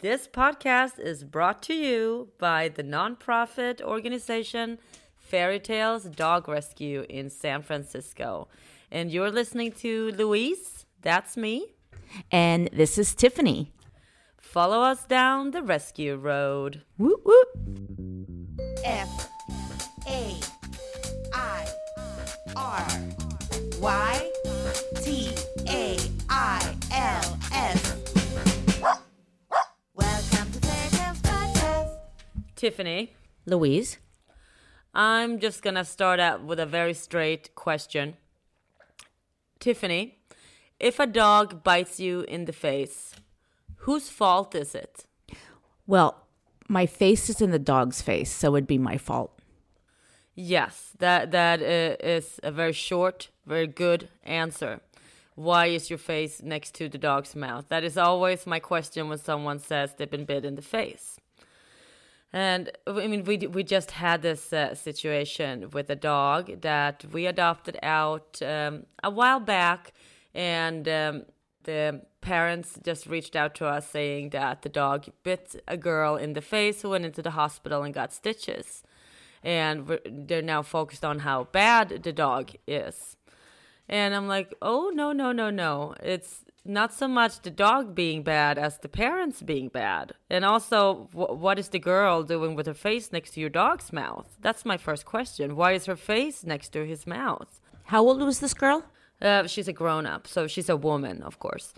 This podcast is brought to you by the nonprofit organization Fairy Tales Dog Rescue in San Francisco. And you're listening to Louise, that's me. And this is Tiffany. Follow us down the rescue road. Tiffany, Louise. I'm just gonna start out with a very straight question. Tiffany, if a dog bites you in the face, whose fault is it? Well, my face is in the dog's face, so it'd be my fault. Yes, that that uh, a very short, very good answer. Why is your face next to the dog's mouth? That is always my question when someone says they've been bit in the face. And I mean, we we just had this uh, situation with a dog that we adopted out um, a while back, and um, the parents just reached out to us saying that the dog bit a girl in the face who went into the hospital and got stitches, and they're now focused on how bad the dog is. And I'm like, oh no no no no! It's not so much the dog being bad as the parents being bad. And also, wh- what is the girl doing with her face next to your dog's mouth? That's my first question. Why is her face next to his mouth? How old was this girl? Uh, she's a grown up, so she's a woman, of course.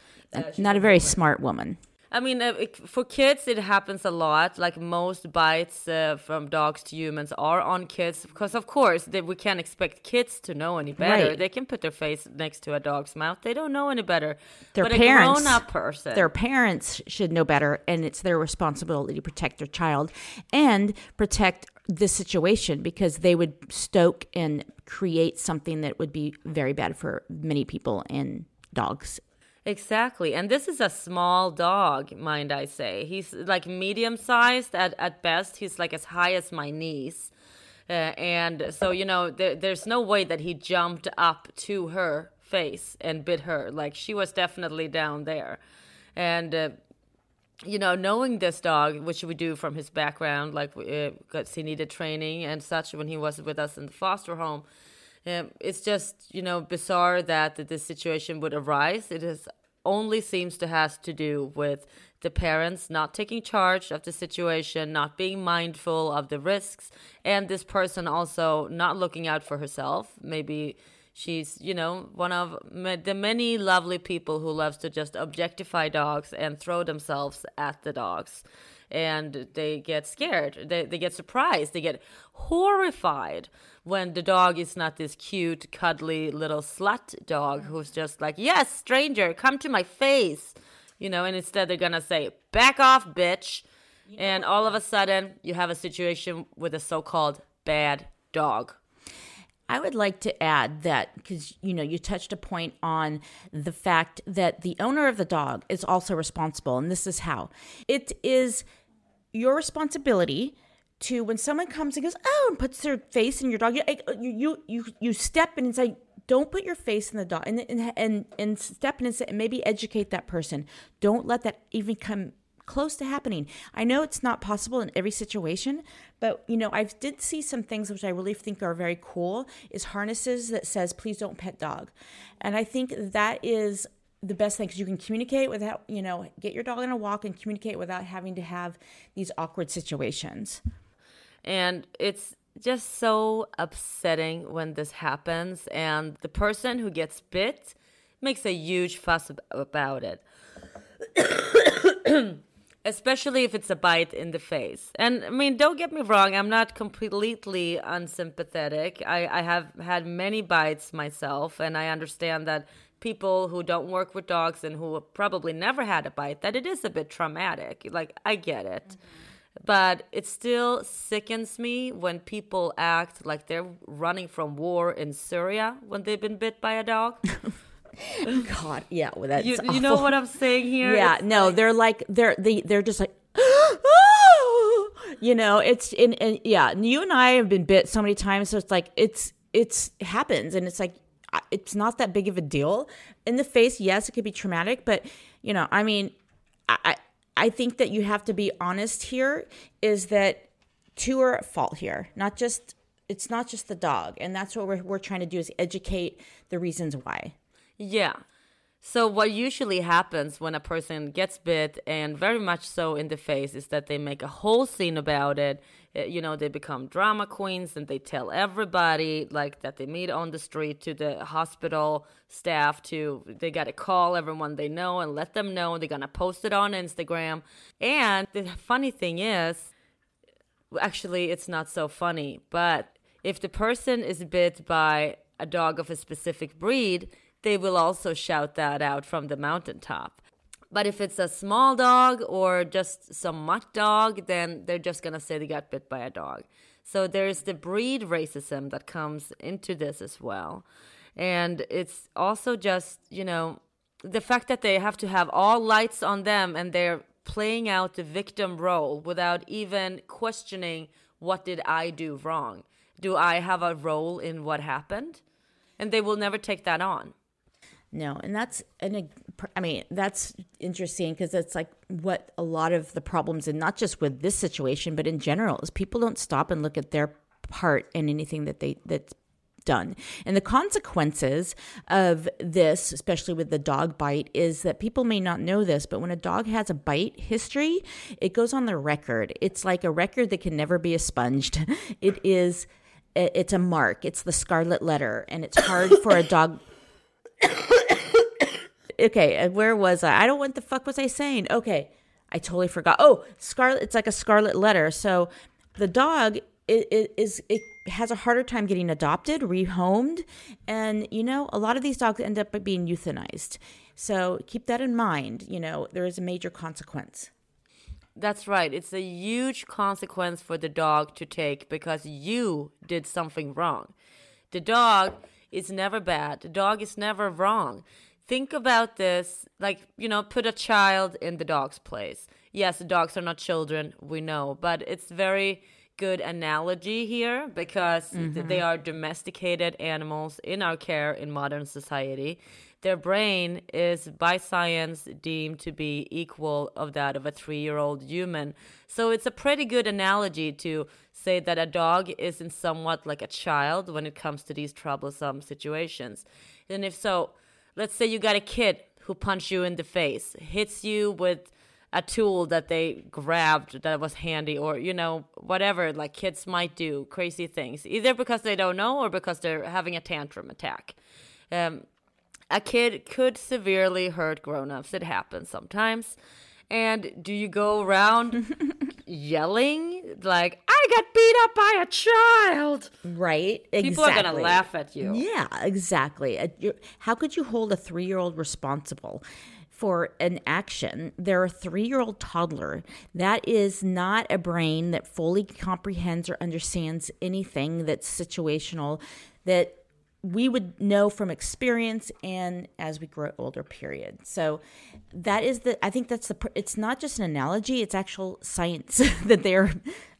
Not a very smart woman. I mean, uh, for kids, it happens a lot. Like most bites uh, from dogs to humans are on kids, because of course they, we can't expect kids to know any better. Right. They can put their face next to a dog's mouth; they don't know any better. Their but parents, grown-up person, their parents should know better, and it's their responsibility to protect their child and protect the situation because they would stoke and create something that would be very bad for many people and dogs. Exactly. And this is a small dog, mind I say. He's like medium sized at, at best. He's like as high as my knees. Uh, and so, you know, there, there's no way that he jumped up to her face and bit her. Like she was definitely down there. And, uh, you know, knowing this dog, which we do from his background, like because he needed training and such when he was with us in the foster home, um, it's just you know bizarre that, that this situation would arise. It is only seems to has to do with the parents not taking charge of the situation, not being mindful of the risks, and this person also not looking out for herself. Maybe she's you know one of the many lovely people who loves to just objectify dogs and throw themselves at the dogs and they get scared. They, they get surprised. They get horrified when the dog is not this cute cuddly little slut dog who's just like yes stranger come to my face you know and instead they're gonna say back off bitch. And all of a sudden you have a situation with a so-called bad dog. I would like to add that because you know you touched a point on the fact that the owner of the dog is also responsible, and this is how. It is your responsibility to when someone comes and goes oh and puts their face in your dog you you you you, step in and say don't put your face in the dog and and and, and step in and, say, and maybe educate that person don't let that even come close to happening. I know it's not possible in every situation, but you know, I did see some things which I really think are very cool is harnesses that says please don't pet dog. And I think that is the best thing because you can communicate without, you know, get your dog on a walk and communicate without having to have these awkward situations. and it's just so upsetting when this happens and the person who gets bit makes a huge fuss ab- about it. Especially if it's a bite in the face. And i mean don't get me wrong i'm not completely unsympathetic. I, I have had many bites myself and i understand that people who don't work with dogs and who probably never had a bite that it is a bit traumatic like i get it mm-hmm. but it still sickens me when people act like they're running from war in Syria when they've been bit by a dog. God, yeah, well, that's you, you know what I'm saying here? Yeah, It's no, like- they're like they're they they're just like you know, it's in and yeah, you and I have been bit so many times so it's like it's it's happens and it's like it's not that big of a deal. In the face, yes, it could be traumatic, but you know, I mean, I, I think that you have to be honest here is that two are at fault here, not just it's not just the dog. And that's what we're, we're trying to do is educate the reasons why. Yeah. So what usually happens when a person gets bit and very much so in the face is that they make a whole scene about it. Uh, You know, they become drama queens and they tell everybody like that they meet on the street to the hospital staff to they got to call everyone they know and let them know they're going to post it on Instagram. And the funny thing is actually it's not so funny, but if the person is bit by a dog of a specific breed, they will also shout that out from the mountaintop. But if it's a small dog or just some mutt dog, then they're just gonna say they got bit by a dog. So there's the breed racism that comes into this as well. And it's also just, you know, the fact that they have to have all lights on them and they're playing out the victim role without even questioning what did I do wrong? Do I have a role in what happened? And they will never take that on. No, and that's and I mean that's interesting because it's like what a lot of the problems, and not just with this situation, but in general, is people don't stop and look at their part in anything that they that's done. And the consequences of this, especially with the dog bite, is that people may not know this, but when a dog has a bite history, it goes on the record. It's like a record that can never be expunged. It is it's a mark. It's the scarlet letter, and it's hard for a dog okay, where was I? I don't what the fuck was I saying? Okay, I totally forgot. Oh, scarlet. It's like a scarlet letter. So the dog is, is it has a harder time getting adopted, rehomed, and you know a lot of these dogs end up being euthanized. So keep that in mind. You know there is a major consequence. That's right. It's a huge consequence for the dog to take because you did something wrong. The dog is never bad. The dog is never wrong. Think about this like, you know, put a child in the dog's place. Yes, dogs are not children, we know, but it's very good analogy here because th- mm-hmm. they are domesticated animals in our care in modern society. Their brain is by science deemed to be equal of that of a 3-year-old human. So it's a pretty good analogy to say that a dog isn't somewhat like a child when it comes to these troublesome situations. And if so, let's say you got a kid who punched you in the face, hits you with a tool that they grabbed that was handy or you know whatever like kids might do crazy things either because they don't know or because they're having a tantrum attack um, a kid could severely hurt grown-ups it happens sometimes and do you go around yelling like i got beat up by a child Right? Exactly. people are gonna laugh at you Yeah, exactly. Uh, How could you hold a three year old responsible for an action? They're a three year old toddler. That is not a brain that fully comprehends or understands anything that's situational that we would know from experience and as we grow older period so that is the i think that's the it's not just an analogy it's actual science that they're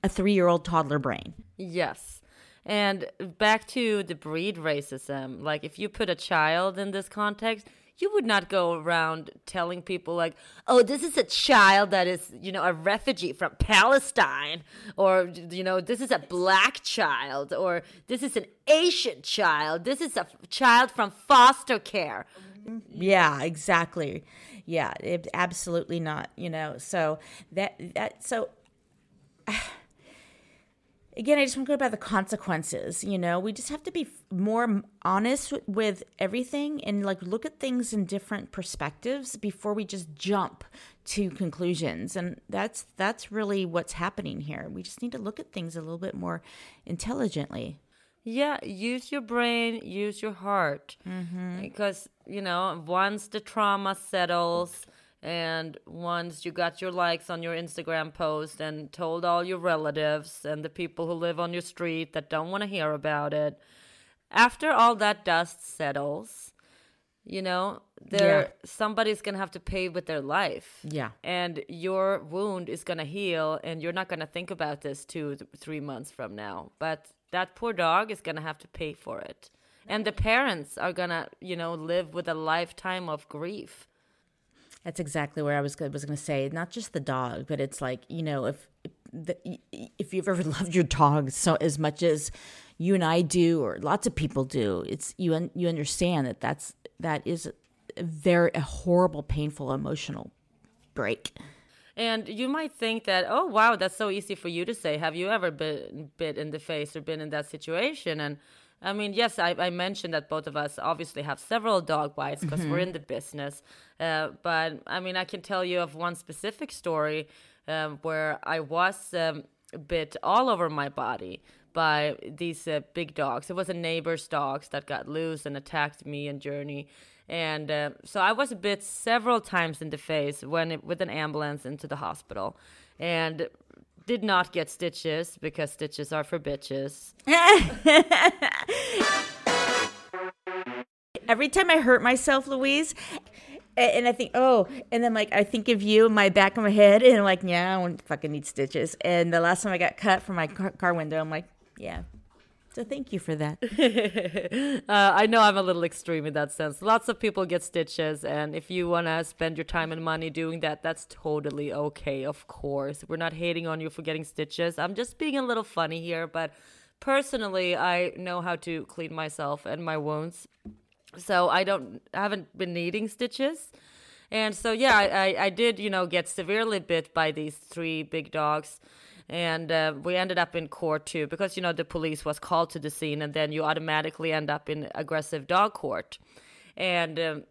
a three-year-old toddler brain Yes. And back to the breed racism. Like, if you put a child in this context, you would not go around telling people, like, oh, this is a child that is, you know, a refugee from Palestine, or, you know, this is a black child, or this is an Asian child, this is a child from foster care. Mm-hmm. Yeah, exactly. Yeah, it, absolutely not. You know, so that that so again, I just want to go about the consequences. You know, we just have to be more honest with everything and like look at things in different perspectives before we just jump to conclusions. And that's that's really what's happening here. We just need to look at things a little bit more intelligently. Yeah, use your brain, use your heart. Mm-hmm. Because, you know, once the trauma settles and once you got your likes on your Instagram post and told all your relatives and the people who live on your street that don't want to hear about it, after all that dust settles, you know, there somebody's going to have to pay with their life. Yeah. And your wound is going to heal and you're not going to think about this 2 th- 3 months from now. But that poor dog is going to have to pay for it. And the parents are going to, you know, live with a lifetime of grief. That's exactly where I was was going to say. Not just the dog, but it's like you know if if you've ever loved your dog so as much as you and I do, or lots of people do, it's you you understand that that's that is a very a horrible, painful, emotional break. And you might think that, oh wow, that's so easy for you to say. Have you ever been bit in the face or been in that situation? And I mean, yes, I, I mentioned that both of us obviously have several dog bites because we're in the business. Uh, but I mean, I can tell you of one specific story um, where I was um, bit all over my body by these uh, big dogs. It was a neighbor's dogs that got loose and attacked me and Journey. And uh, so I was bit several times in the face when it, with an ambulance into the hospital. And did not get stitches because stitches are for bitches. Every time I hurt myself, Louise, and I think, oh, and then like I think of you in my back of my head, and I'm like, yeah, I don't fucking need stitches. And the last time I got cut from my car, car window, I'm like, yeah. So thank you for that. Uh, I know I'm a little extreme in that sense. Lots of people get stitches, and if you want to spend your time and money doing that, that's totally okay, of course. We're not hating on you for getting stitches. I'm just being a little funny here, but personally, I know how to clean myself and my wounds. So I don't, I haven't been needing stitches. And so, yeah, I, I, I did, you know, get severely bit by these three big dogs. And uh, we ended up in court too, because, you know, the police was called to the scene, and then you automatically end up in aggressive dog court. And um,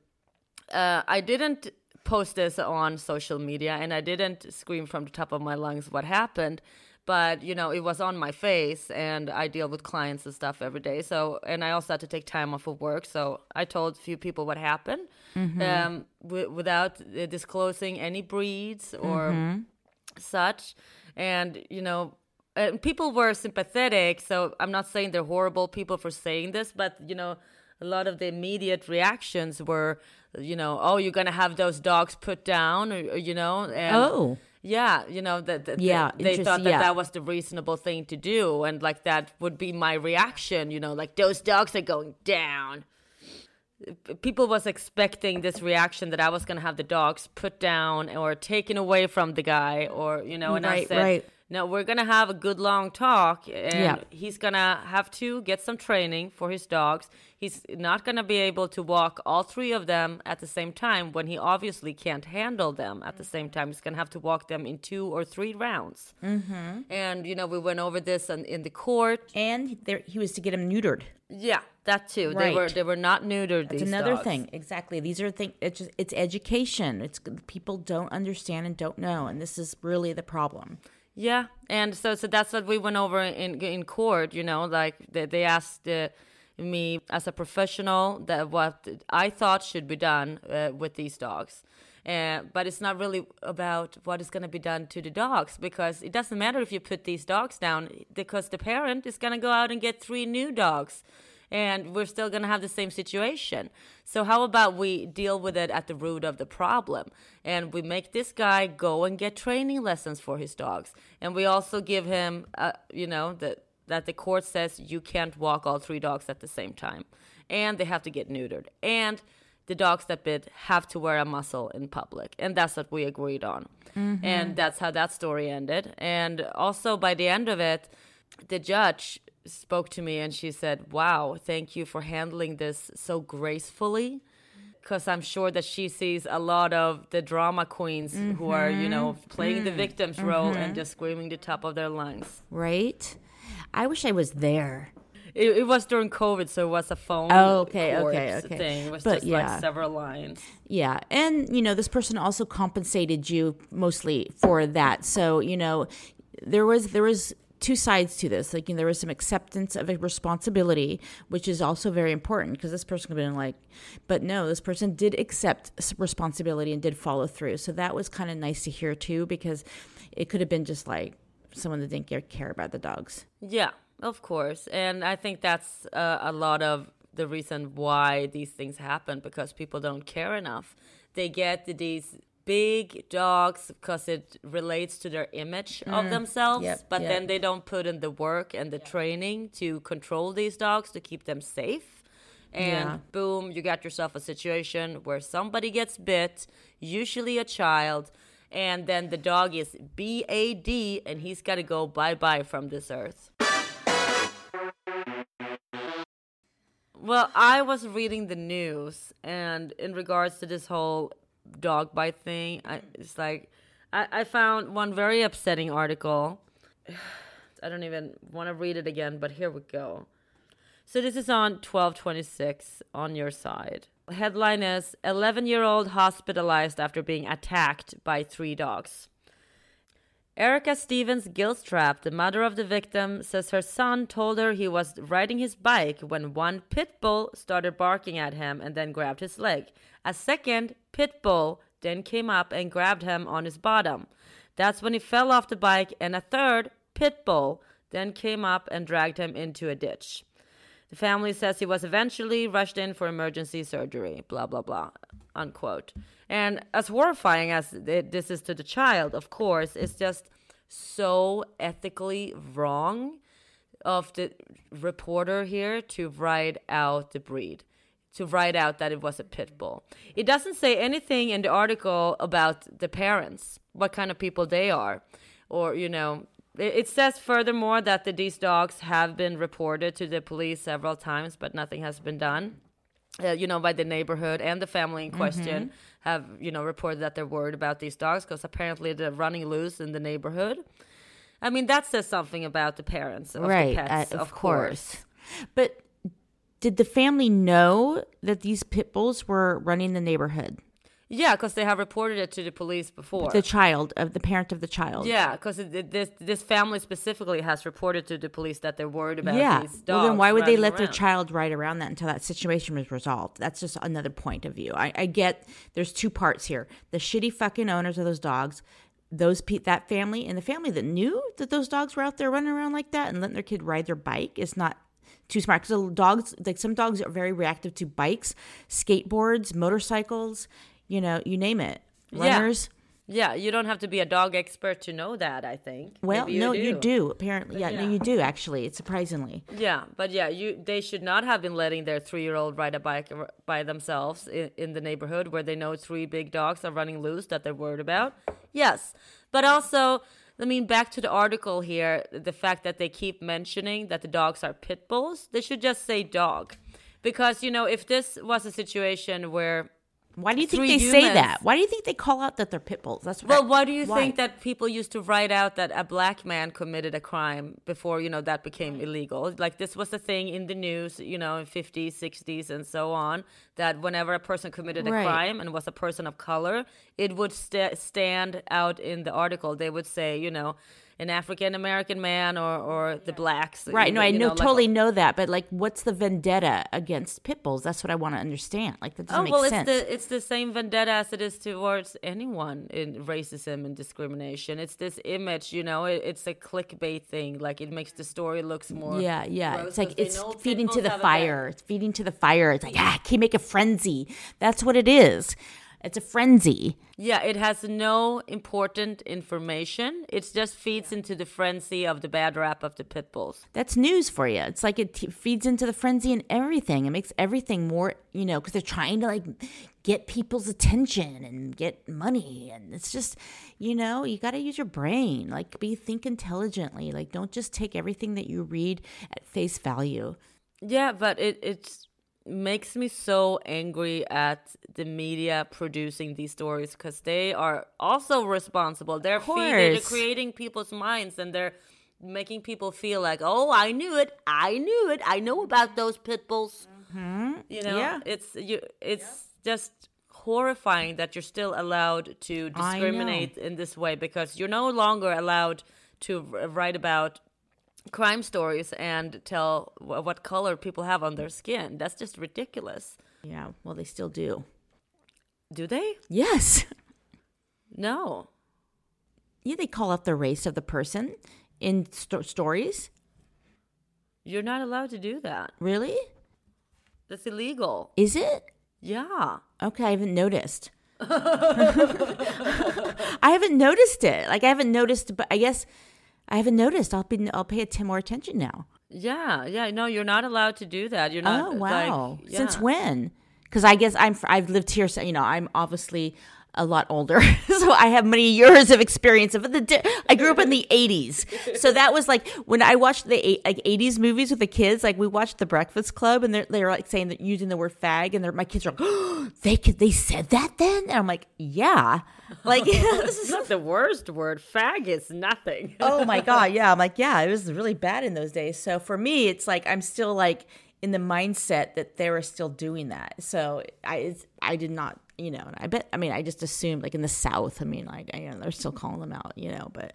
uh, I didn't post this on social media, and I didn't scream from the top of my lungs what happened. But you know, it was on my face, and I deal with clients and stuff every day. So, and I also had to take time off of work. So, I told a few people what happened, um, w- without uh, disclosing any breeds or such. And, you know, and people were sympathetic. So I'm not saying they're horrible people for saying this, but, you know, a lot of the immediate reactions were, you know, oh, you're to have those dogs put down, or, you know, and Oh. yeah, you know that, that Yeah, they, they thought that yeah. that was the reasonable thing to do, and like that would be my reaction, you know, like those dogs are going down people was expecting this reaction that I was gonna have the dogs put down or taken away from the guy or you know and I said right. no we're gonna have a good long talk and Yeah. he's gonna have to get some training for his dogs he's not gonna be able to walk all three of them at the same time when he obviously can't handle them at the same time he's gonna have to walk them in two or three rounds mm-hmm. and you know we went over this in, in the court And there, he was to get him neutered. yeah that too they were Right. they were not neutered It's these another dogs. thing. Exactly. These are things. It's just, it's education. It's people don't understand and don't know, and this is really the problem. Yeah, and so so that's what we went over in in court. You know, like they, they asked uh, me as a professional that what I thought should be done uh, with these dogs. Uh, but it's not really about what is going to be done to the dogs because it doesn't matter if you put these dogs down because the parent is going to go out and get three new dogs and we're still going to have the same situation. So how about we deal with it at the root of the problem? And we make this guy go and get training lessons for his dogs. And we also give him uh, you know that that the court says you can't walk all three dogs at the same time. And they have to get neutered. And the dogs that bit have to wear a muzzle in public. And that's what we agreed on. And that's how that story ended. And also by the end of it the judge spoke to me and she said wow thank you for handling this so gracefully because i'm sure that she sees a lot of the drama queens who are you know mm-hmm. playing the mm-hmm. victim's role and mm-hmm. just screaming the top of their lungs Right? I wish I was there. it, it was during covid so it was a phone Oh, okay, okay, okay. thing it was But just yeah. like several lines Yeah. And, you know, this person also compensated you mostly for that. So, you know, there was there was two sides to this. Like, you know, there was some acceptance of a responsibility, which is also very important because this person could have been like, but no, this person did accept responsibility and did follow through. So that was kind of nice to hear too, because it could have been just like someone that didn't care, about the dogs. Yeah, of course. And I think that's uh, a lot of the reason why these things happen because people don't care enough. They get these big dogs because it relates to their image of mm. themselves, Yep, but yep. then they don't put in the work and the training to control these dogs to keep them safe. And Yeah. boom, you got yourself a situation where somebody gets bit, usually a child, and then the dog is BAD and he's got to go bye bye from this earth. Well, I was reading the news, and in regards to this whole dog bite thing, I, it's like I, I found one very upsetting article. I don't even want to read it again, but here we go. So this is on 1226 on your side. Headline is 11 year old hospitalized after being attacked by three dogs. Erica Stevens Gilstrap, the mother of the victim, says her son told her he was riding his bike when one pit bull started barking at him and then grabbed his leg. A second pit bull then came up and grabbed him on his bottom. That's when he fell off the bike, and a third pit bull then came up and dragged him into a ditch. The family says he was eventually rushed in for emergency surgery, blah, blah, blah, unquote. And as horrifying as this is to the child, of course, it's just so ethically wrong of the reporter here to write out the breed, to write out that it was a pit bull. It doesn't say anything in the article about the parents, what kind of people they are, or, you know, it says furthermore that the, these dogs have been reported to the police several times, but nothing has been done. Uh, you know, by the neighborhood and the family in question have, you know, reported that they're worried about these dogs because apparently they're running loose in the neighborhood. I mean, that says something about the parents of right, the pets, uh, of, course. But did the family know that these pit bulls were running the neighborhood? Yeah, because they have reported it to the police before. The child of the parent of the child. yeah, because this this family specifically has reported to the police that they're worried about yeah. these dogs. Well, then why would they let their child ride around that until that situation was resolved? That's just another point of view. I, I get there's two parts here: the shitty fucking owners of those dogs, those pe- that family, and the family that knew that those dogs were out there running around like that and letting their kid ride their bike is not too smart because dogs like some dogs are very reactive to bikes skateboards motorcycles you know you name it Yeah. runners Yeah, you don't have to be a dog expert to know that. I think. well Maybe no you do apparently yeah, yeah. no you do actually surprisingly Yeah, but yeah, you they should not have been letting their three-year-old ride a bike by themselves in, in the neighborhood where they know three big dogs are running loose that they're worried about. Yes, but also, I mean, back to the article here, the fact that they keep mentioning that the dogs are pit bulls, they should just say dog, because you know if this was a situation where why do you think they say that why do you think they call out that they're pit bulls that's what Well, I- why do you why? think that people used to write out that a black man committed a crime before, you know, that became illegal? Like this was a thing in the news, you know, in 50s, 60s, and so on, that whenever a person committed a Right. crime and was a person of color, it would sta stand out in the article. They would say, you know, an African American man or, or the blacks. Right. you No, I you know, like- totally know that, but like, what's the vendetta against pit bulls? That's what I want to understand. Like, that doesn't Oh make well, sense. it's the it's the same vendetta as it is towards anyone in racism and discrimination. It's this image, you know. It, it's a clickbait thing. Like it makes the story looks more. yeah, yeah. It's like it's feeding to the have a bad- fire. It's feeding to the fire. It's like ah, can make a frenzy? That's what it is. It's a frenzy. Yeah, it has no important information. It just feeds into the frenzy of the bad rap of the pit bulls. That's news for you. It's like it t- feeds into the frenzy and everything. It makes everything more, you know, because they're trying to like get people's attention and get money. And it's just, you know, you got to use your brain. Like, be think intelligently. Like, don't just take everything that you read at face value. Yeah, but it it's makes me so angry at the media producing these stories because they are also responsible. They're feeding, they're creating people's minds and they're making people feel like, oh, I knew it, I knew it, I know about those pit bulls. You know, Mm-hmm. Yeah. it's you, it's just horrifying that you're still allowed to discriminate in this way because you're no longer allowed to r- write about crime stories and tell what color people have on their skin. That's just ridiculous. Yeah, well, they still do. Do they? Yes. No. Yeah, they call out the race of the person in sto- stories. You're not allowed to do that. Really? That's illegal. Is it? Yeah. Okay, I haven't noticed. I haven't noticed it. Like I haven't noticed, but I guess I haven't noticed. I'll be. I'll pay it more attention now. Yeah, yeah. No, you're not allowed to do that. You're not. Oh wow! Like, Since when? Because I guess I'm I've lived here. So you know, I'm obviously a lot older, so I have many years of experience. Of the di- I grew up in the '80s, so that was like when I watched the eight, like '80s movies with the kids. Like we watched The Breakfast Club, and they're they're like saying that using the word fag, and they're my kids are like, oh, they could they said that then, and I'm like, yeah, like this is not the worst word. Fag is nothing. oh my god yeah i'm like yeah it was really bad in those days so for me it's like i'm still like in the mindset that they were still doing that so i i did not you know and i bet i mean i just assumed like in the south i mean like you know they're still calling them out you know but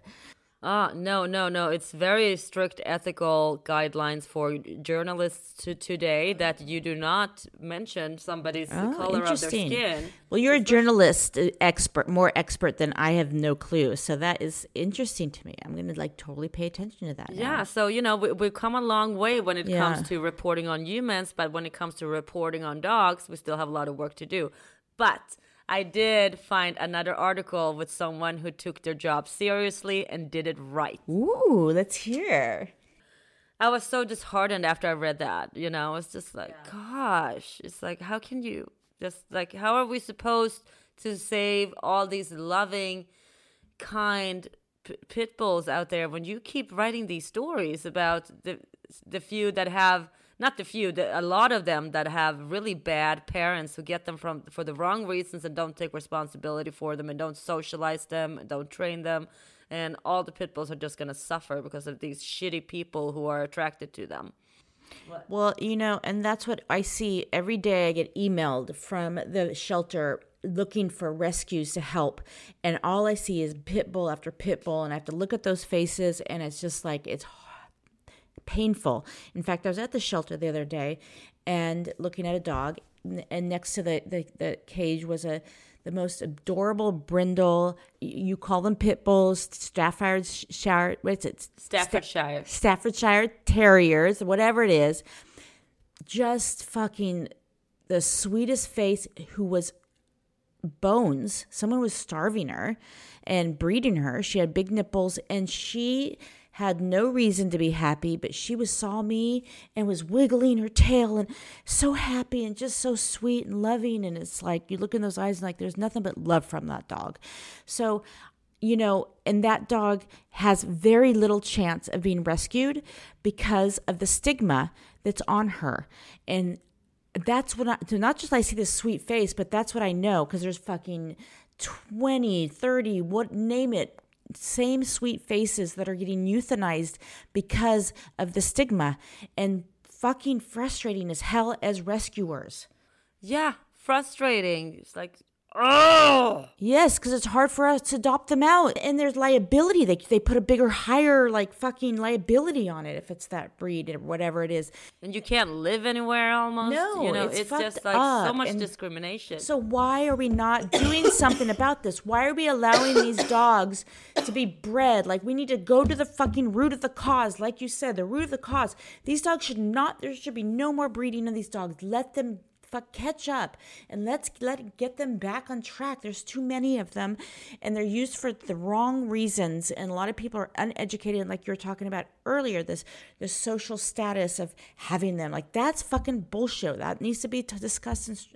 Ah, no, no, no. It's very strict ethical guidelines for journalists to today that you do not mention somebody's Oh, color of their skin. well you're a journalist uh, expert more expert than i have no clue so that is interesting to me i'm gonna like totally pay attention to that now. Yeah, so you know we, we've come a long way when it Yeah. comes to reporting on humans, but when it comes to reporting on dogs, we still have a lot of work to do. But I did find another article with someone who took their job seriously and did it right. ooh let's hear I was so disheartened after I read that. You know, it's just like, gosh, it's like, how can you just like, how are we supposed to save all these loving, kind p- pit bulls out there when you keep writing these stories about the the few that have not the few, the, a lot of them that have really bad parents who get them from for the wrong reasons and don't take responsibility for them and don't socialize them, and don't train them, and all the pit bulls are just gonna suffer because of these shitty people who are attracted to them. Well, you know, and that's what I see every day. I get emailed from the shelter looking for rescues to help, and all I see is pit bull after pit bull, and I have to look at those faces, and it's just like it's painful. In fact, I was at the shelter the other day and looking at a dog, and next to the, the, the cage was a the most adorable brindle. You call them pit bulls, Staffordshire. What's it? Staffordshire. Staffordshire Terriers, whatever it is. Just fucking the sweetest face. Who was bones. Someone was starving her and breeding her. She had big nipples and she had no reason to be happy, but she was saw me and was wiggling her tail and so happy and just so sweet and loving. And it's like you look in those eyes and like there's nothing but love from that dog. So you know, and that dog has very little chance of being rescued because of the stigma that's on her. And that's what I, not just I see this sweet face, but that's what I know because there's fucking 20, 30, what, name it, same sweet faces that are getting euthanized because of the stigma and fucking frustrating as hell as rescuers. Yeah, frustrating. It's like, oh, Yes, because it's hard for us to adopt them out, and there's liability. They they put a bigger, higher, like fucking liability on it if it's that breed or whatever it is. and you can't live anywhere almost. No, you know, it's it's, just like so much and discrimination. So why are we not doing something about this? Why are we allowing these dogs to be bred? Like we need to go to the fucking root of the cause, like you said, the root of the cause. These dogs should not. There should be no more breeding of these dogs. Let them fuck catch up. And let's let get them back on track. There's too many of them and they're used for the wrong reasons. And a lot of people are uneducated like you were talking about earlier this this social status of having them. Like that's fucking bullshit. That needs to be discussed and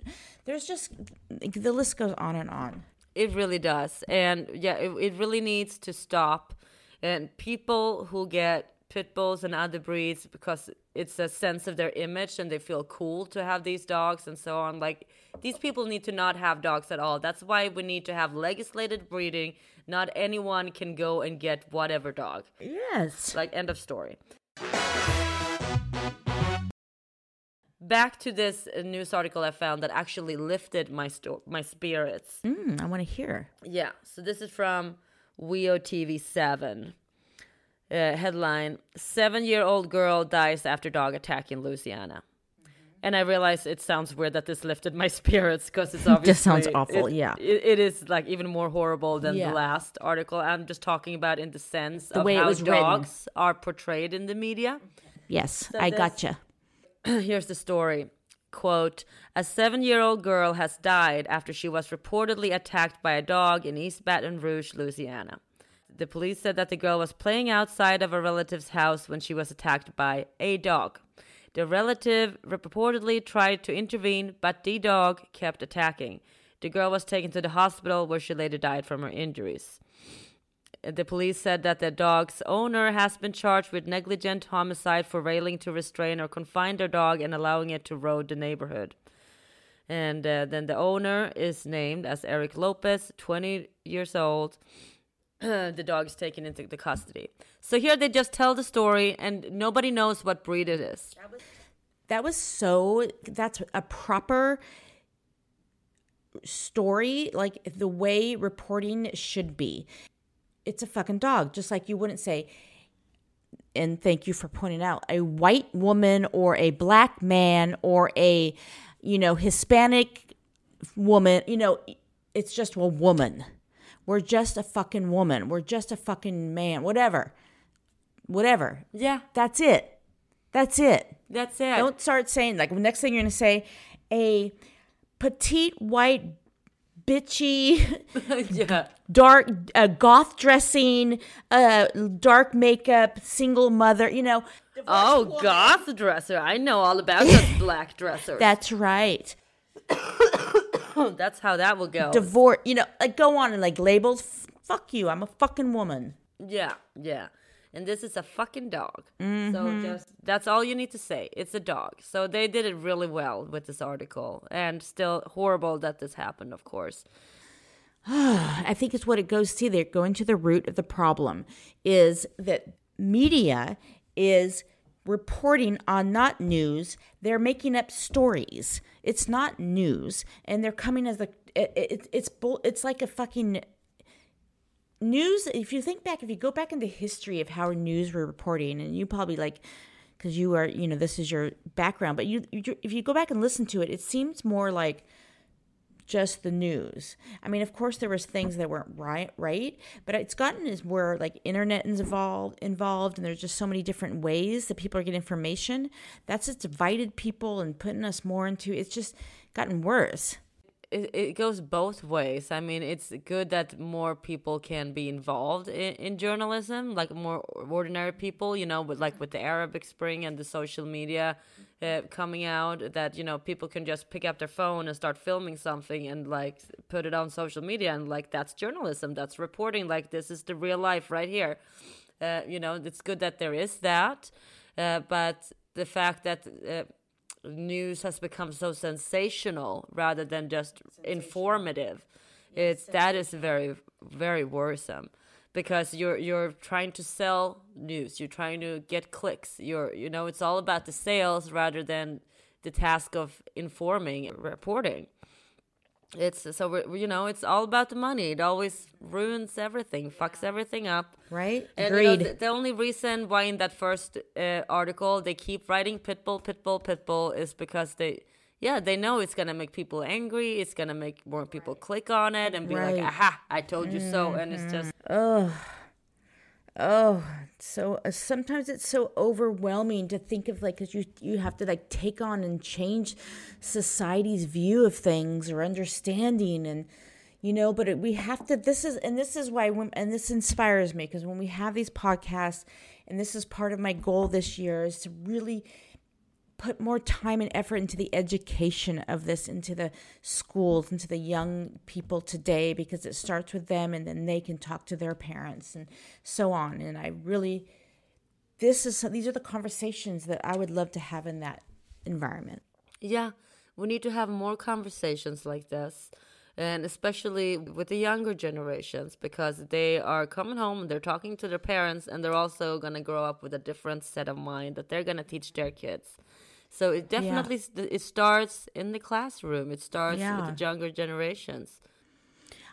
there's just the list goes on and on. It really does. And yeah, it, it really needs to stop. And people who get pit bulls and other breeds because it's a sense of their image and they feel cool to have these dogs and so on. Like these people need to not have dogs at all. That's why we need to have legislated breeding. Not anyone can go and get whatever dog. yes Like end of story. Back to this news article I found that actually lifted my sto- my spirits. mm, i want to hear Yeah, so this is from WEO TV 7. Uh, headline Seven year old girl dies after dog attack in Louisiana. And I realize it sounds weird that this lifted my spirits because it's obviously. just sounds awful, it- yeah. It, it is like even more horrible than Yeah. the last article. I'm just talking about in the sense of way how was written. dogs are portrayed in the media. yes i this- gotcha Here's the story. Quote A seven year old girl has died after she was reportedly attacked by a dog in East Baton Rouge, Louisiana. The police said that the girl was playing outside of a relative's house when she was attacked by a dog. The relative reportedly tried to intervene, but the dog kept attacking. The girl was taken to the hospital where she later died from her injuries. The police said that the dog's owner has been charged with negligent homicide for failing to restrain or confine their dog and allowing it to roam the neighborhood. And uh, then the owner is named as Eric Lopez, 20 years old. the dog is taken into the custody. So here they just tell the story, and nobody knows what breed it is. That was so. That's a proper story, like the way reporting should be. It's a fucking dog, just like you wouldn't say. And thank you for pointing out a white woman or a black man or a, you know, Hispanic woman. You know, it's just a woman. We're just a fucking woman. We're just a fucking man. Whatever. Whatever. Yeah, That's it. That's it. that's it. Don't start saying like next thing you're gonna say a petite white bitchy yeah. dark uh, goth dressing uh dark makeup single mother you know Oh, goth dresser. I know all about those black dressers. that's right that's how that will go. divorce you know like go on and like labels F- fuck you i'm a fucking woman Yeah, yeah. And this is a fucking dog. Mm-hmm. So just that's all you need to say. It's a dog. So they did it really well with this article. And still horrible that this happened, of course. I think it's what it goes to. They're going to the root of the problem is that media is reporting on not news. They're making up stories. It's not news, and they're coming as a it, it, it's bull. It's like a fucking news. If you think back, if you go back into history of how news were reporting, and you probably like because you are you know this is your background, but you, you if you go back and listen to it, it seems more like just the news. I mean, of course, there was things that weren't right, right, but it's gotten is where like internet is involved, involved, and there's just so many different ways that people are getting information. That's just divided people and putting us more into. It's just gotten worse. It, it goes both ways. I mean, it's good that more people can be involved in, in journalism, like more ordinary people, you know, with like with the Arabic Spring and the social media uh, coming out, that, you know, people can just pick up their phone and start filming something and like put it on social media. And like, that's journalism, that's reporting. Like, this is the real life right here. Uh, you know, it's good that there is that. Uh, but the fact that uh, news has become so sensational rather than just informative. It's that is very very worrisome because you're you're trying to sell news. You're trying to get clicks. You're you know it's all about the sales rather than the task of informing and reporting it's so we're, you know it's all about the money it always ruins everything fucks everything up Right? and you know, Agreed. the, the only reason why in that first uh, article they keep writing pitbull, pitbull, pitbull is because they, yeah, they know it's gonna make people angry. It's gonna make more people click on it and be Right. like, "Aha! I told you so." And it's just, Oh, so uh, sometimes it's so overwhelming to think of like because you you have to like take on and change society's view of things or understanding and you know but it, we have to this is and this is why when and this inspires me because when we have these podcasts and this is part of my goal this year is to really put more time and effort into the education of this into the schools into the young people today because it starts with them and then they can talk to their parents and so on and i really this is these are the conversations that i would love to have in that environment yeah, we need to have more conversations like this, and especially with the younger generations because they are coming home, they're talking to their parents, and they're also gonna grow up with a different set of mind that they're gonna teach their kids. So it definitely s it starts in the classroom. It starts Yeah. with the younger generations.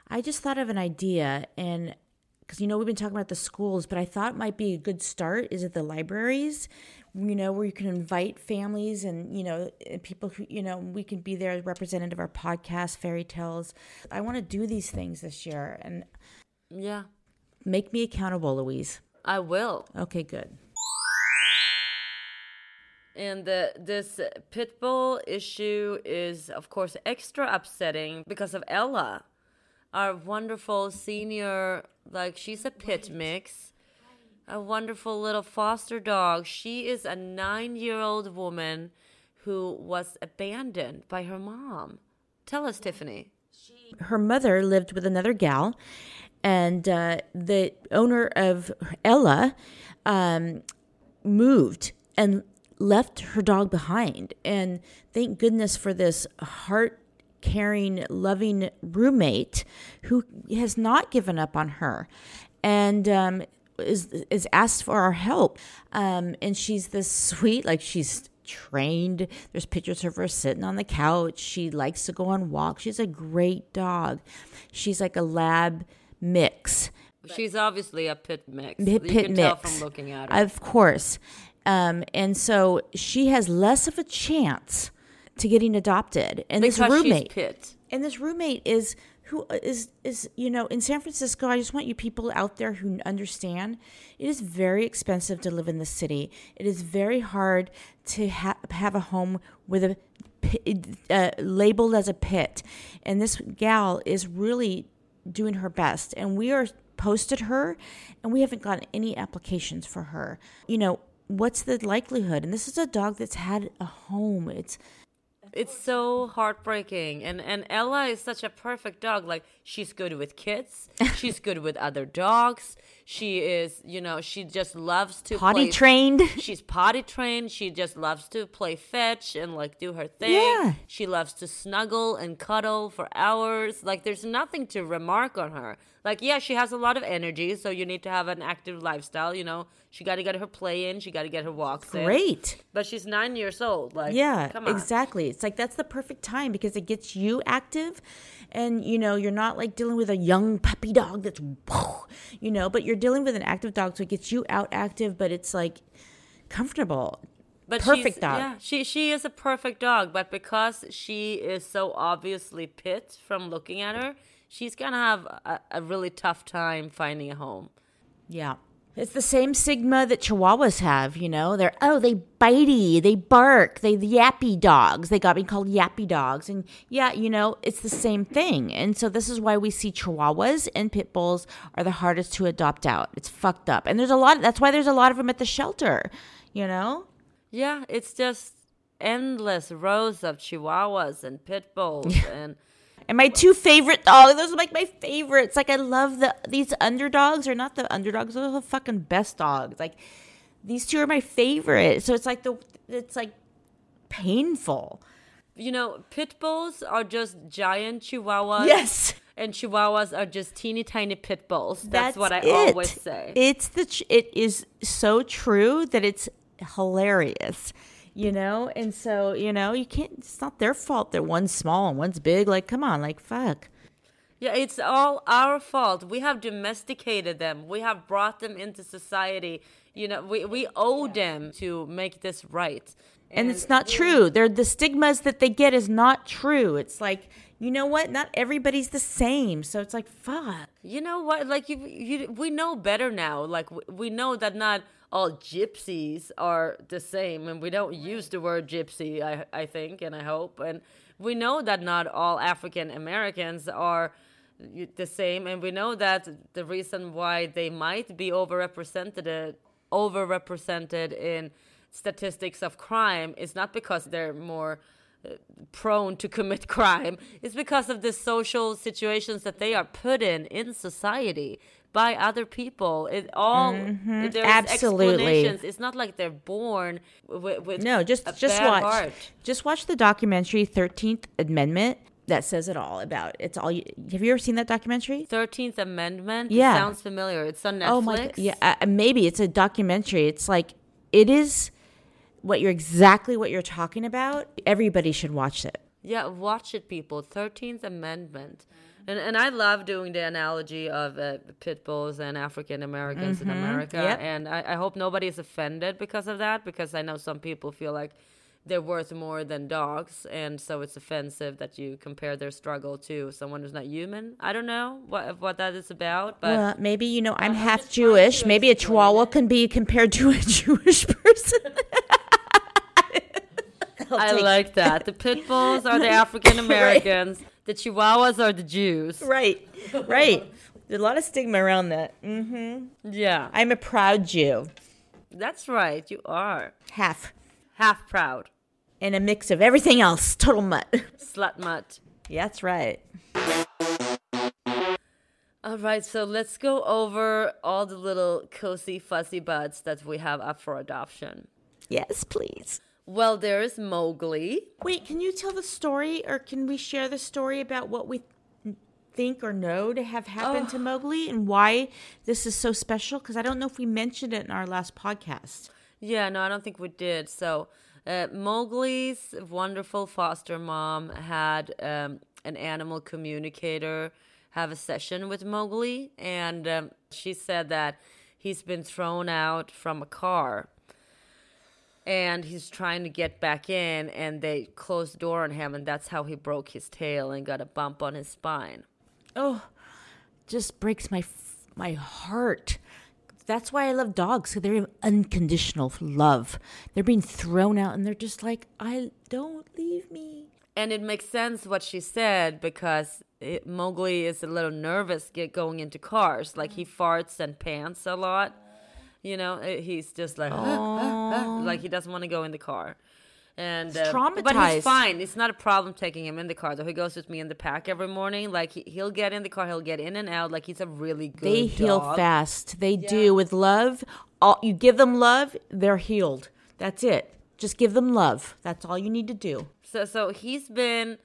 I just thought of an idea, and because you know we've been talking about the schools, but I thought it might be a good start is at the libraries, you know, where you can invite families and you know and people who you know we can be there as representative of our podcast, fairy tales. I want to do these things this year and Yeah, make me accountable, Louise. I will. Okay, good. And the, this pitbull issue is, of course, extra upsetting because of Ella, our wonderful senior, like she's a pit mix, a wonderful little foster dog. She is a nine year old woman who was abandoned by her mom. Tell us, Tiffany. her mother lived with another gal, and uh, the owner of Ella um, moved and left her dog behind. And thank goodness for this heart caring, loving roommate who has not given up on her. And um, is is asked for our help. Um, and she's this sweet, like she's trained. There's pictures of her sitting on the couch. She likes to go on walks. She's a great dog. She's like a lab mix. She's obviously a pit mix. Pit, you pit can mix. tell from looking at her. Of course. Um, and so she has less of a chance to getting adopted. And because this roommate and this roommate is who is is you know in San Francisco I just want you people out there who understand it is very expensive to live in the city. It is very hard to ha- have a home with a uh, labeled as a pit. And this gal is really doing her best. And we are posted her and we haven't gotten any applications for her. You know what's the likelihood and this is a dog that's had a home it's It's so heartbreaking. And and Ella is such a perfect dog. Like she's good with kids. she's good with other dogs. She is, you know, she just loves to potty play- trained She's potty trained. She just loves to play fetch and like do her thing. Yeah. She loves to snuggle and cuddle for hours. Like there's nothing to remark on her. Like yeah, she has a lot of energy, so you need to have an active lifestyle. You know, she got to get her play in. She got to get her walks in. great But she's nine years old. Like Yeah, come on. exactly. It's like that's the perfect time because it gets you active and you know, you're not like dealing with a young puppy dog that's you know, but you're dealing with an active dog so it gets you out active but it's like comfortable. But Perfect dog. Yeah, she she is a perfect dog, but because she is so obviously pit from looking at her, she's gonna have a, a really tough time finding a home. Yeah. It's the same stigma that Chihuahuas have, you know. They're oh, they bitey, they bark, they the yappy dogs. They got me called yappy dogs, and yeah, you know, it's the same thing. And so this is why we see Chihuahuas and pit bulls are the hardest to adopt out. It's fucked up, and there's a lot. That's why there's a lot of them at the shelter, you know. Yeah, it's just endless rows of chihuahuas and pit bulls and And my two favorite dogs, those are like my favorites. Like I love the these underdogs are not the underdogs, those are the fucking best dogs. Like these two are my favorite. So it's like the it's like painful. you know, pit bulls are just giant chihuahuas. Yes. And chihuahuas are just teeny tiny pit bulls. That's, what I it. always say. It's the ch- it is so true that it's hilarious. You know, and so you know you can't. It's not their fault that one's small and one's big. Like, come on, like fuck. Yeah, it's all our fault. We have domesticated them. We have brought them into society. You know, we, we owe them to make this right. and it's not true. They're the stigmas that they get is not true. It's like you know what? Not everybody's the same. So it's like fuck. You know what? Like you, you we know better now. Like we, we know that not all gypsies are the same, and we don't use the word gypsy. I I think, and I hope, and we know that not all African Americans are the same, and we know that the reason why they might be overrepresented overrepresented in statistics of crime is not because they're more uh, prone to commit crime it's because of the social situations that they are put in in society by other people it all there's Absolutely. it's not like they're born with, with No, just just watch. heart. Just watch the documentary Thirteenth Amendment. That says it all about. It's all. You, have you ever seen that documentary? 13th amendment Yeah. it sounds familiar it's on netflix Oh my! Yeah, uh, maybe it's a documentary. It's like it is what you're exactly what you're talking about. Everybody should watch it. Yeah, watch it, people. Thirteenth Amendment, and and I love doing the analogy of uh, pit bulls and African Americans in America, Yep. and I, I hope nobody is offended because of that, because I know some people feel like they're worth more than dogs, and so it's offensive that you compare their struggle to someone who's not human. I don't know what what that is about, but well, maybe you know I'm I'm half Jewish. Maybe a Chihuahua it. can be compared to a Jewish person. I like that. The pit bulls are the African Americans. The Chihuahuas are the Jews. Right, right. There's a lot of stigma around that. Mm-hmm. Yeah, I'm a proud Jew, that's right. You are half, half proud. and a mix of everything else. Total mutt. Slut mutt. yeah, that's right. All right, so let's go over all the little cozy fuzzy buds that we have up for adoption. Yes, please. Well, there is Mowgli. Wait, can you tell the story, or can we share the story about what we think or know to have happened to Mowgli and why this is so special? Because I don't know if we mentioned it in our last podcast. Yeah, no, I don't think we did. So, uh, Mowgli's wonderful foster mom had um, an animal communicator have a session with Mowgli, and um, she said that he's been thrown out from a car and he's trying to get back in, and they closed the door on him, and that's how he broke his tail and got a bump on his spine. Oh, just breaks my f- my heart. That's why I love dogs. So they're unconditional love. They're being thrown out, and they're just like, I don't leave me. And it makes sense what she said because it, Mowgli is a little nervous get going into cars. Like he farts and pants a lot. You know, uh, he's just like like he doesn't want to go in the car. And uh, but he's fine. It's not a problem taking him in the car. Though he goes with me in the pack every morning. Like he, he'll get in the car, he'll get in and out. Like he's a really good. They heal dog. fast. They do with love. All you give them love, they're healed. That's it. Just give them love. That's all you need to do. So so he's been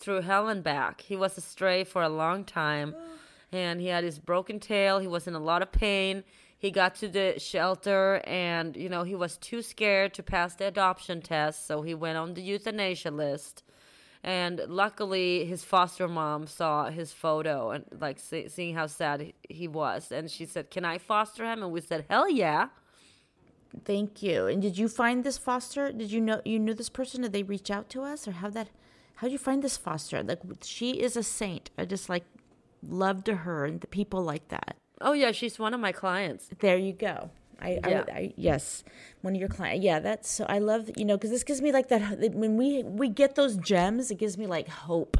through hell and back. He was a stray for a long time, and he had his broken tail. He was in a lot of pain. He got to the shelter, and you know he was too scared to pass the adoption test, so he went on the euthanasia list. And luckily, his foster mom saw his photo and like see, seeing how sad he- was, and she said, "Can I foster him?" And we said, "Hell yeah!" Thank you. And did you find this foster? Did you know you knew this person? Did they reach out to us, or how that? How would you find this foster? Like she is a saint. I just like love to her and the people like that. Oh yeah, she's one of my clients. There you go. I, Yeah. I, I yes, one of your clients. Yeah, that's so. I love you know because this gives me like that when we we get those gems, it gives me like hope.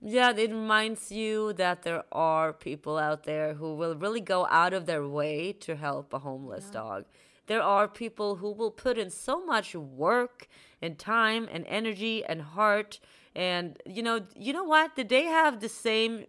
Yeah, it reminds you that there are people out there who will really go out of their way to help a homeless dog. There are people who will put in so much work and time and energy and heart and you know, you know what? Did they have the same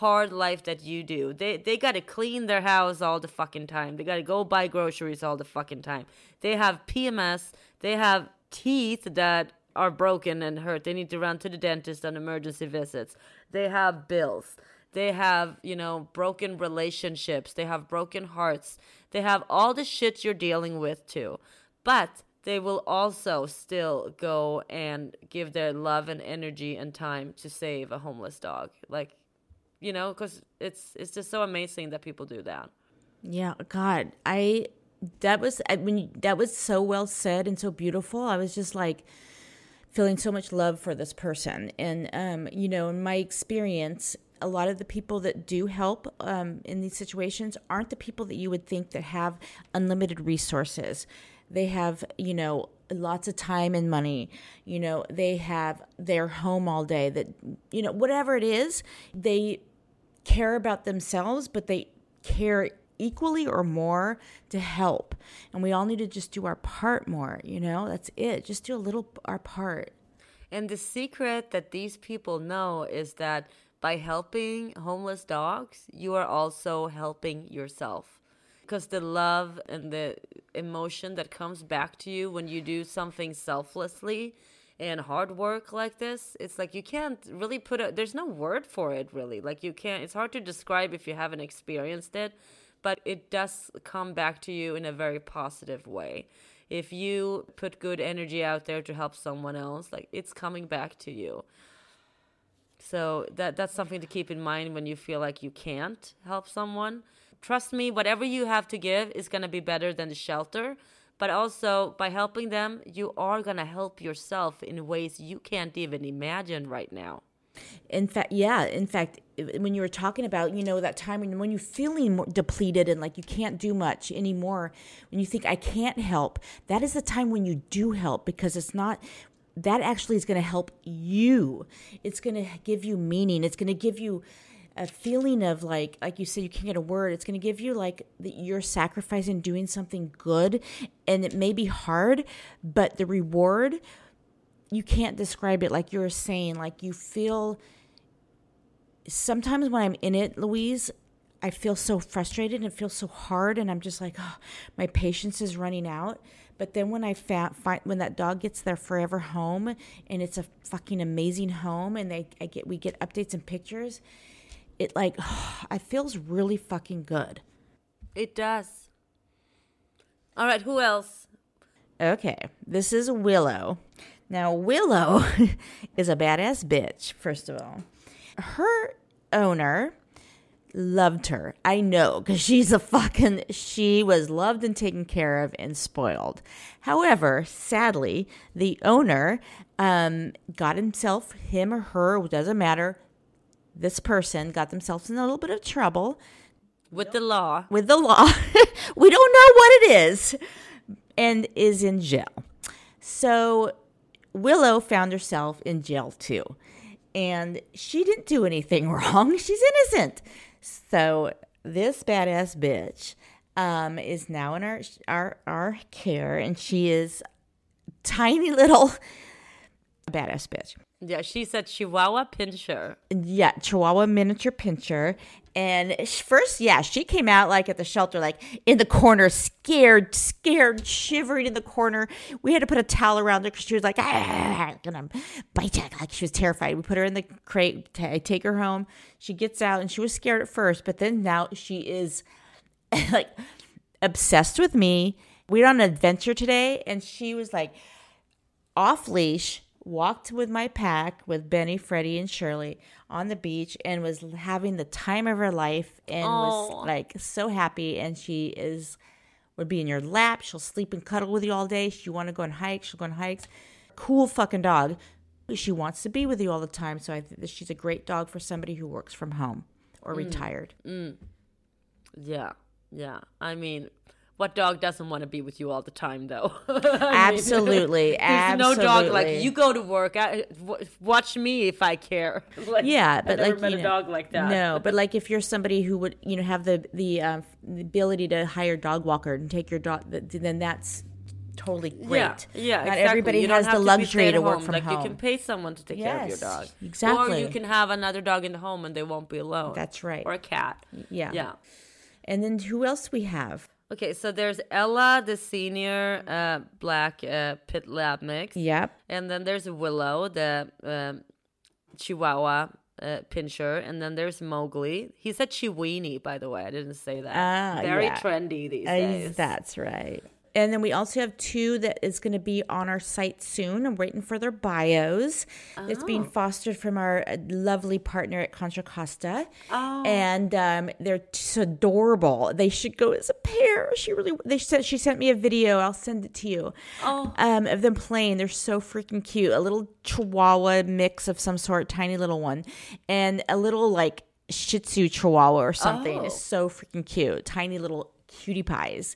hard life that you do? They they got to clean their house all the fucking time. They got to go buy groceries all the fucking time. They have PMS, they have teeth that are broken and hurt. They need to run to the dentist on emergency visits. They have bills. They have, you know, broken relationships. They have broken hearts. They have all the shit you're dealing with too. But they will also still go and give their love and energy and time to save a homeless dog. Like, you know, because it's it's just so amazing that people do that. Yeah, God, I that was I, you, that was so well said and so beautiful. I was just like feeling so much love for this person, and um, you know, in my experience, a lot of the people that do help um, in these situations aren't the people that you would think that have unlimited resources. They have, you know, lots of time and money. You know, they have their home all day. That you know, whatever it is, they care about themselves, but they care equally or more to help. And we all need to just do our part more, you know? That's it. Just do a little our part. And the secret that these people know is that by helping homeless dogs, you are also helping yourself. Because the love and the emotion that comes back to you when you do something selflessly and hard work like this, it's like you can't really put a, there's no word for it really. Like you can't, it's hard to describe if you haven't experienced it, but it does come back to you in a very positive way. If you put good energy out there to help someone else, like it's coming back to you. So that that's something to keep in mind when you feel like you can't help someone. Trust me, whatever you have to give is going to be better than the shelter, but also by helping them, you are going to help yourself in ways you can't even imagine right now. In fact, yeah. In fact, when you were talking about, you know, that time when, when you're feeling depleted and like you can't do much anymore, when you think I can't help, that is the time when you do help because it's not that actually is going to help you. It's going to give you meaning. It's going to give you a feeling of like like you said you can't get a word. It's going to give you like that you're sacrificing doing something good and it may be hard but the reward you can't describe it like you're saying like you feel sometimes when i'm in it louise i feel so frustrated and it feels so hard and i'm just like oh my patience is running out. But then when i fa- find when that dog gets their forever home and it's a fucking amazing home and they I get we get updates and pictures it like it feels really fucking good It does. All right, who else? Okay, this is Willow. Now, Willow is a badass bitch, first of all. Her owner loved her. I know, because she's a fucking, she was loved and taken care of and spoiled. However, sadly, the owner um, got himself, him or her, doesn't matter, this person got themselves in a little bit of trouble With the law. with the law. we don't know what it is and is in jail. So Willow found herself in jail too. And she didn't do anything wrong. She's innocent. So this badass bitch um, is now in our, our our care and she is tiny little badass bitch. Yeah, she said Chihuahua Pinscher. Yeah, Chihuahua miniature Pinscher. And first, yeah, she came out like at the shelter, like in the corner, scared, scared, shivering in the corner. We had to put a towel around her because she was like, ah, gonna bite you. Like she was terrified. We put her in the crate. I take her home. She gets out, and she was scared at first, but then now she is like obsessed with me. We're on an adventure today, and she was like off leash, walked with my pack with Benny, Freddie, and Shirley on the beach and was having the time of her life and was like so happy. And she is would be in your lap. She'll sleep and cuddle with you all day. She want to go on hikes. She'll go on hikes. Cool fucking dog. She wants to be with you all the time. So I think that she's a great dog for somebody who works from home or mm. retired. Mm. Yeah, yeah. I mean, what dog doesn't want to be with you all the time, though? Absolutely, There's no dog like you go to work. I, w- watch me if I care. Like, Yeah, but like met you a know, dog like that. No, but like if you're somebody who would you know have the the, um, the ability to hire a dog walker and take your dog, then that's totally great. Yeah, yeah. Not exactly. everybody You has the to luxury to at work home. from like home. you can pay someone to take care of your dog. Exactly. Or you can have another dog in the home and they won't be alone. That's right. Or a cat. Yeah. Yeah. And then who else we have? Okay, so there's Ella, the senior uh, black uh, pit lab mix. Yep. And then there's Willow, the um, Chihuahua uh, Pinscher. And then there's Mowgli. He said Chiweenie, by the way. I didn't say that. Ah, Very yeah. trendy these Uh, days. that's right. And then we also have two that is going to be on our site soon. I'm waiting for their bios. It's being Oh. fostered from our uh, lovely partner at Contra Costa. Oh. And um, they're just adorable. They should go as a pair. She really, they said, she sent me a video. I'll send it to you. Oh. Um, of them playing. They're so freaking cute. A little chihuahua mix of some sort, tiny little one, and a little like Shih Tzu chihuahua or something. Oh. It's so freaking cute. Tiny little cutie pies.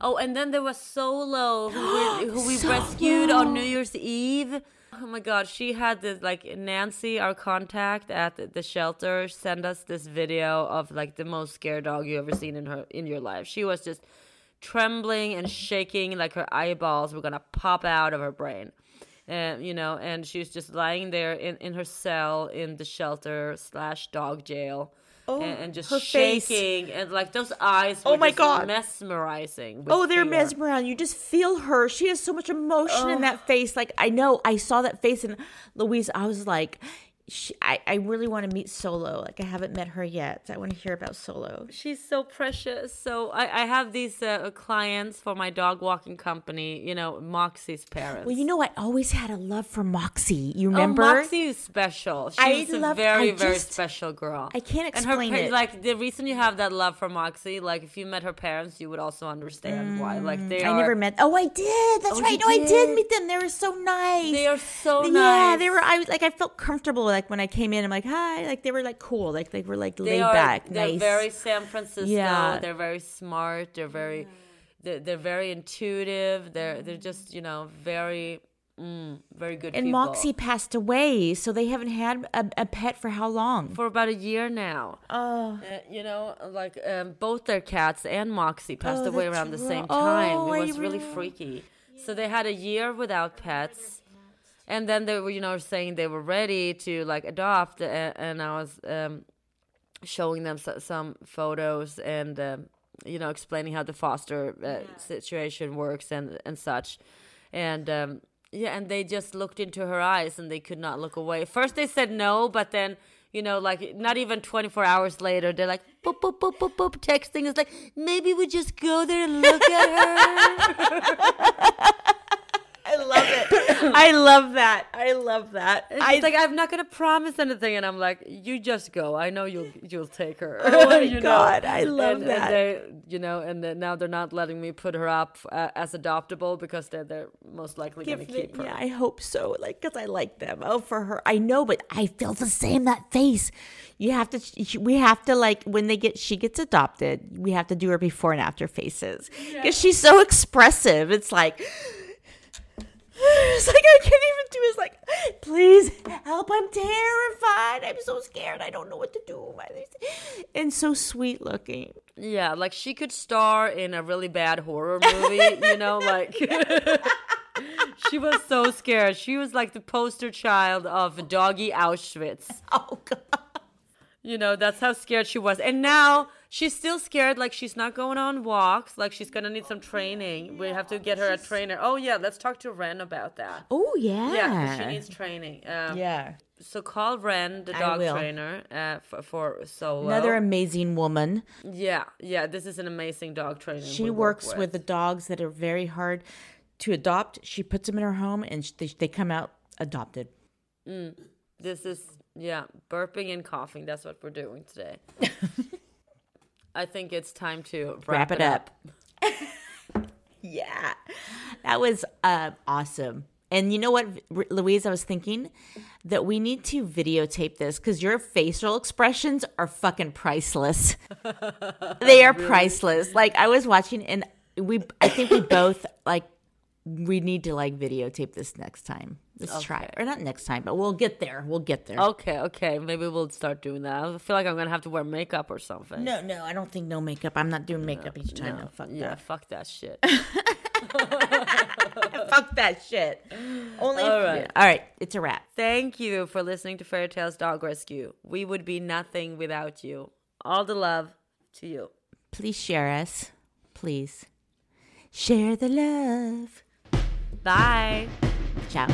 Oh, and then there was Solo, who we, who we rescued on New Year's Eve. Oh my God, she had this like Nancy, our contact at the- the shelter, send us this video of like the most scared dog you ever seen in her in your life. She was just trembling and shaking, like her eyeballs were gonna pop out of her brain. And you know, and she was just lying there in, in her cell in the shelter slash dog jail. And, oh, and just her face. shaking and like those eyes Oh my just God. mesmerizing Oh, they're fear. mesmerizing. You just feel her. She has so much emotion in that face. Like I know, I saw that face, and Louise, I was like, she, I, I really want to meet Solo. Like I haven't met her yet. I want to hear about Solo. She's so precious. So I, I have these uh, clients for my dog walking company. You know, Moxie's parents. Well, you know, I always had a love for Moxie. You remember? Oh, remember? Moxie is special. She's I a love- very, I very special girl. I can't explain and her it. Like the reason you have that love for Moxie, like if you met her parents, you would also understand why. Like they Mm, I are. never met. Oh, I did. That's Oh, right. No, I did did? meet them. They were so nice. They are so Yeah, nice. Yeah, they were. I was like, I felt comfortable. Like when I came in, I'm like, hi. Like they were like cool. Like they were like They laid are. back, They're nice. very San Francisco. Yeah. They're very smart. They're very. They're, they're very intuitive. They're they're just you know very Very good. And people. Moxie passed away, so they haven't had a, a pet for how long? for about a year now. Oh, Uh, you know, like um, both their cats and Moxie passed Oh, away that's around the ro- same time. Oh, it was really remember. freaky. So they had a year without pets, and then they were, you know, saying they were ready to like adopt, uh, and I was um, showing them so- some photos and um, you know explaining how the foster uh, situation works and and such, and. Um, yeah, and they just looked into her eyes and they could not look away. First they said no, but then you know, like not even 24 hours later, they're like boop boop boop boop boop texting. It's like maybe we just go there and look at her. I love it. I love that. I love that. It's I like I'm not gonna promise anything, and I'm like, you just go. I know you'll you'll take her. Oh my You know? God, I love and, that. And they, you know, and then now they're not letting me put her up uh, as adoptable because they're they're most likely give gonna me- keep her. yeah, I hope so. Like, cause I like them. Oh, for her, I know, but I feel the same. That face. You have to. We have to like when they get. She gets adopted. We have to do her before and after faces because she's so expressive. It's like. It's like I can't even do. It's like, please help! I'm terrified. I'm so scared. I don't know what to do. And so sweet looking. Yeah, like she could star in a really bad horror movie, you know, like she was so scared. She was like the poster child of doggy Auschwitz. Oh God. You know, that's how scared she was. And now she's still scared, like she's not going on walks, like she's gonna need some training. We have to get her a trainer. Oh yeah, let's talk to Ren about that. Oh yeah. yeah she needs training. Um, Yeah. So call Ren, the dog trainer, uh, for, for Solo. Another amazing woman. yeah, yeah. This is an amazing dog trainer. She we work works with. the dogs that are very hard to adopt. She puts them in her home, and they, they come out adopted. This is yeah, burping and coughing. That's what we're doing today. I think it's time to wrap, Wrap it up. Yeah, that was uh, awesome. And you know what, R- Louise? I was thinking that we need to videotape this because your facial expressions are fucking priceless. they are priceless. Like I was watching, and we, I think we both like. We need to like videotape this next time. Let's try, Okay. or not next time, but we'll get there. We'll get there. Okay, okay. Maybe we'll start doing that. I feel like I'm gonna have to wear makeup or something. No, no, I don't think no makeup. I'm not doing makeup each time. No, fuck that. yeah, that. fuck that shit. Fuck that shit. Only. All right. All right. It's a wrap. Thank you for listening to Fairy Tales Dog Rescue. We would be nothing without you. All the love to you. Please share us. Please share the love. Bye. Ciao.